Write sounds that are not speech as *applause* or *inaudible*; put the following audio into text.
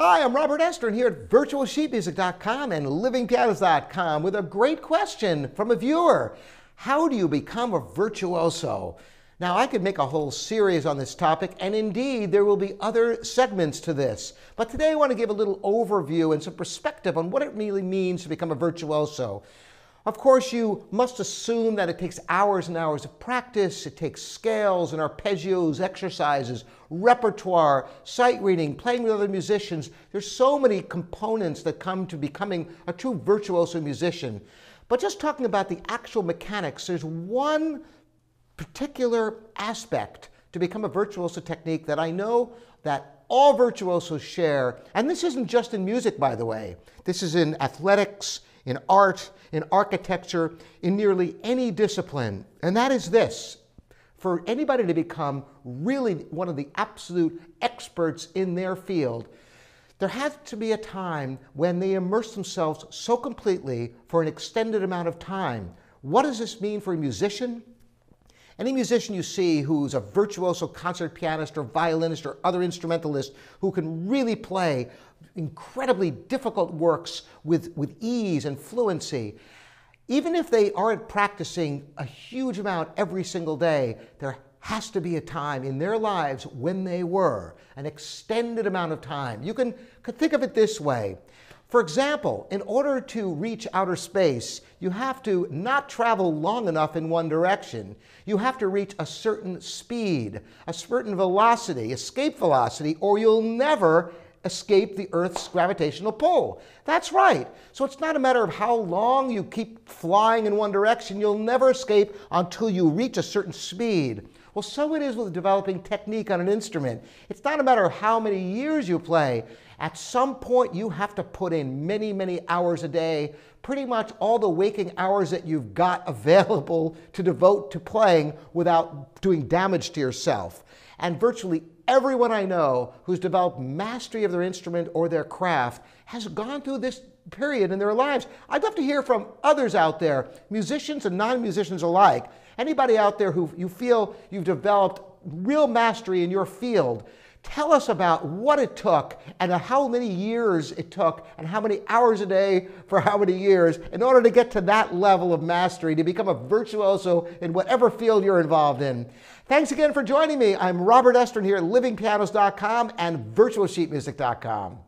Hi, I'm Robert Estrin here at virtualsheetmusic.com and livingpianos.com with a great question from a viewer. How do you become a virtuoso? Now, I could make a whole series on this topic, and indeed, there will be other segments to this. But today, I want to give a little overview and some perspective on what it really means to become a virtuoso. Of course, you must assume that it takes hours and hours of practice. It takes scales and arpeggios, exercises, repertoire, sight reading, playing with other musicians. There's so many components that come to becoming a true virtuoso musician. But just talking about the actual mechanics, there's one particular aspect to become a virtuoso technique that I know that all virtuosos share. And this isn't just in music, by the way. This is in athletics, in art, in architecture, in nearly any discipline. And that is this for anybody to become really one of the absolute experts in their field, there has to be a time when they immerse themselves so completely for an extended amount of time. What does this mean for a musician? Any musician you see who's a virtuoso concert pianist or violinist or other instrumentalist who can really play incredibly difficult works with, with ease and fluency, even if they aren't practicing a huge amount every single day, there has to be a time in their lives when they were, an extended amount of time. You can, can think of it this way. For example, in order to reach outer space, you have to not travel long enough in one direction. You have to reach a certain speed, a certain velocity, escape velocity, or you'll never escape the Earth's gravitational pull. That's right. So it's not a matter of how long you keep flying in one direction. You'll never escape until you reach a certain speed. Well, so it is with developing technique on an instrument. It's not a matter of how many years you play. At some point, you have to put in many, many hours a day, pretty much all the waking hours that you've got *laughs* available to devote to playing without doing damage to yourself. And virtually everyone I know who's developed mastery of their instrument or their craft has gone through this period in their lives. I'd love to hear from others out there, musicians and non musicians alike. Anybody out there who you feel you've developed real mastery in your field, tell us about what it took and how many years it took and how many hours a day for how many years in order to get to that level of mastery, to become a virtuoso in whatever field you're involved in. Thanks again for joining me. I'm Robert Estrin here at livingpianos.com and virtualsheetmusic.com.